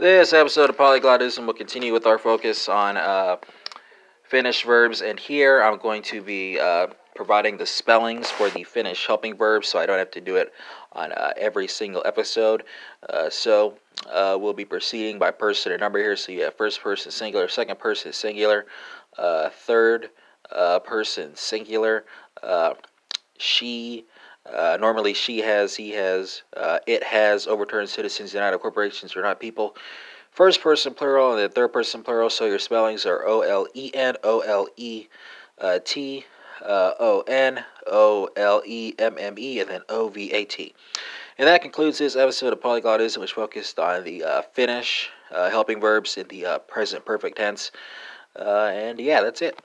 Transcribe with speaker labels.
Speaker 1: This episode of Polyglottism will continue with our focus on uh, Finnish verbs, and here I'm going to be uh, providing the spellings for the Finnish helping verbs so I don't have to do it on uh, every single episode. Uh, so uh, we'll be proceeding by person and number here. So you have first person singular, second person singular, uh, third person singular, she. Uh, normally, she has, he has, uh, it has, overturned citizens united corporations are not people. First person plural and then third person plural, so your spellings are O L E N, O L E T, uh, O N, O L E M M E, and then O V A T. And that concludes this episode of Polyglottism, which focused on the uh, Finnish uh, helping verbs in the present perfect tense. and yeah, that's it.